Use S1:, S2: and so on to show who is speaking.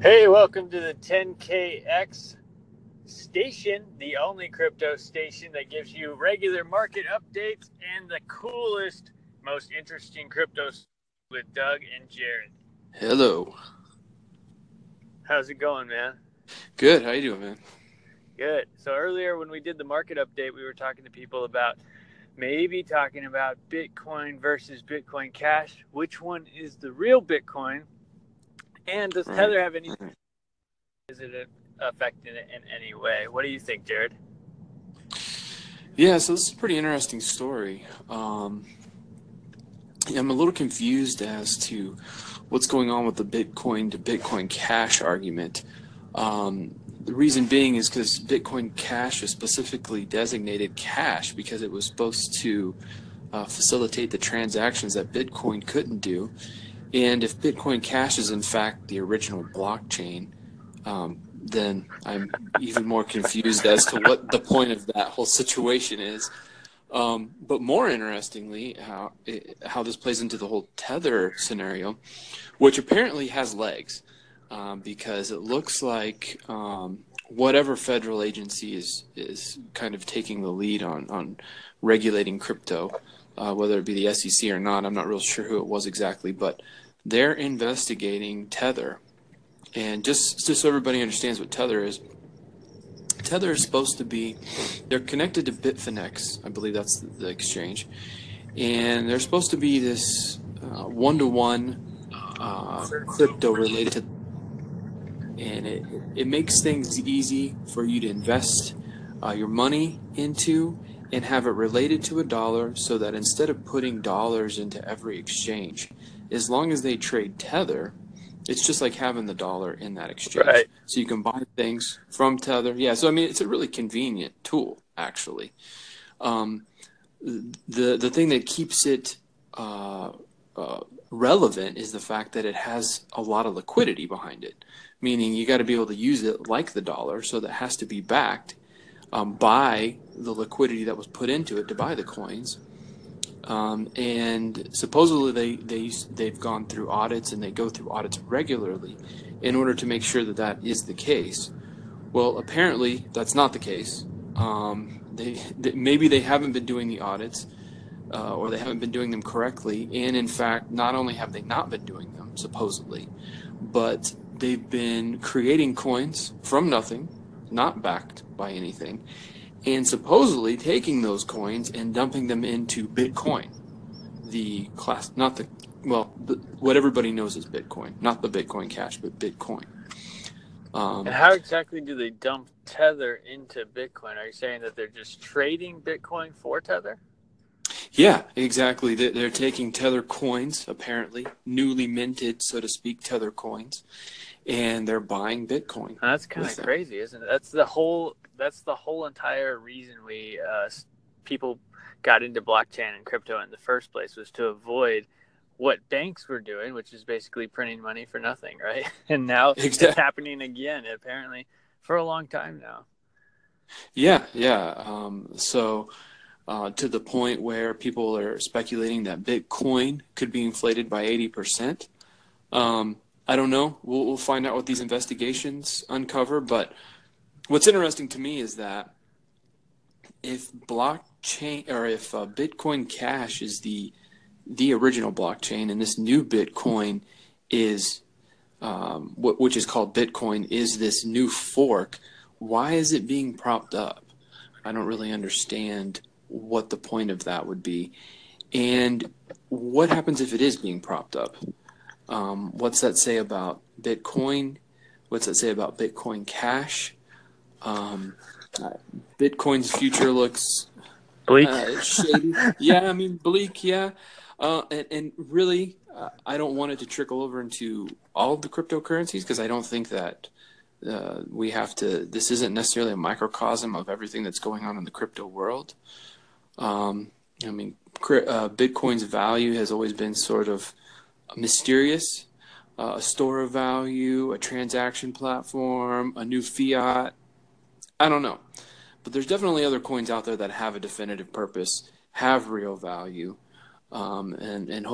S1: Hey, welcome to the 10KX station, the only crypto station that gives you regular market updates and the coolest, most interesting cryptos with Doug and Jared.
S2: Hello.
S1: How's it going, man?
S2: Good. How you doing, man?
S1: Good. So earlier when we did the market update, we were talking to people about maybe talking about Bitcoin versus Bitcoin Cash. Which one is the real Bitcoin? And does
S2: Right.
S1: Tether have any? Is it affecting it in any way? What do you think, Jared?
S2: Yeah, so this is a pretty interesting story. Um, I'm a little confused as to what's going on with the Bitcoin to Bitcoin Cash argument. Um, the reason being is because Bitcoin Cash is specifically designated cash because it was supposed to uh, facilitate the transactions that Bitcoin couldn't do. And if Bitcoin Cash is in fact the original blockchain, um, then I'm even more confused as to what the point of that whole situation is. Um, but more interestingly, how it, how this plays into the whole tether scenario, which apparently has legs, um, because it looks like um, whatever federal agency is is kind of taking the lead on on regulating crypto, uh, whether it be the SEC or not. I'm not real sure who it was exactly, but they're investigating Tether. And just just so everybody understands what Tether is, Tether is supposed to be, they're connected to Bitfinex, I believe that's the, exchange, and they're supposed to be this one to one crypto related to, and it, it makes things easy for you to invest uh, your money into and have it related to a dollar so that instead of putting dollars into every exchange, as long as they trade Tether, it's just like having the dollar in that exchange.
S1: Right.
S2: So you can buy things from Tether. Yeah, so I mean, it's a really convenient tool, actually. Um, the the thing that keeps it uh, uh, relevant is the fact that it has a lot of liquidity behind it. Meaning, you got to be able to use it like the dollar, so that has to be backed um, by the liquidity that was put into it to buy the coins. Um, and supposedly they, they they've gone through audits and they go through audits regularly in order to make sure that that is the case. Well, apparently that's not the case. Um, they, they maybe they haven't been doing the audits uh, or they haven't been doing them correctly. And in fact, not only have they not been doing them supposedly, but they've been creating coins from nothing, not backed by anything, and supposedly taking those coins and dumping them into Bitcoin, the class, not the, well, the, what everybody knows as Bitcoin, not the Bitcoin Cash, but Bitcoin. Um,
S1: And how exactly do they dump Tether into Bitcoin? Are you saying that they're just trading Bitcoin for Tether?
S2: Yeah, exactly. They- They're taking Tether coins, apparently, newly minted, so to speak, Tether coins, and they're buying Bitcoin.
S1: That's kind of crazy, isn't it? That's the whole. That's the whole entire reason we uh, people got into blockchain and crypto in the first place was to avoid what banks were doing, which is basically printing money for nothing, right? And now it's happening again, apparently, for a long time now.
S2: Yeah, yeah. Um, so uh, to the point where people are speculating that Bitcoin could be inflated by 80%. Um, I don't know. We'll, we'll find out what these investigations uncover. But what's interesting to me is that if blockchain or if uh, Bitcoin Cash is the the original blockchain and this new Bitcoin is um, wh- which is called Bitcoin is this new fork, why is it being propped up? I don't really understand what the point of that would be. And what happens if it is being propped up? Um, what's that say about Bitcoin? What's that say about Bitcoin Cash? Um, uh, Bitcoin's future looks
S1: Bleak.
S2: uh, shady. yeah, I mean bleak. Yeah, uh, and, and really, uh, I don't want it to trickle over into all of the cryptocurrencies because I don't think that uh, we have to. This isn't necessarily a microcosm of everything that's going on in the crypto world. Um, I mean, uh, Bitcoin's value has always been sort of mysterious. Uh, a store of value, a transaction platform, a new fiat. I don't know. But there's definitely other coins out there that have a definitive purpose, have real value, um, and and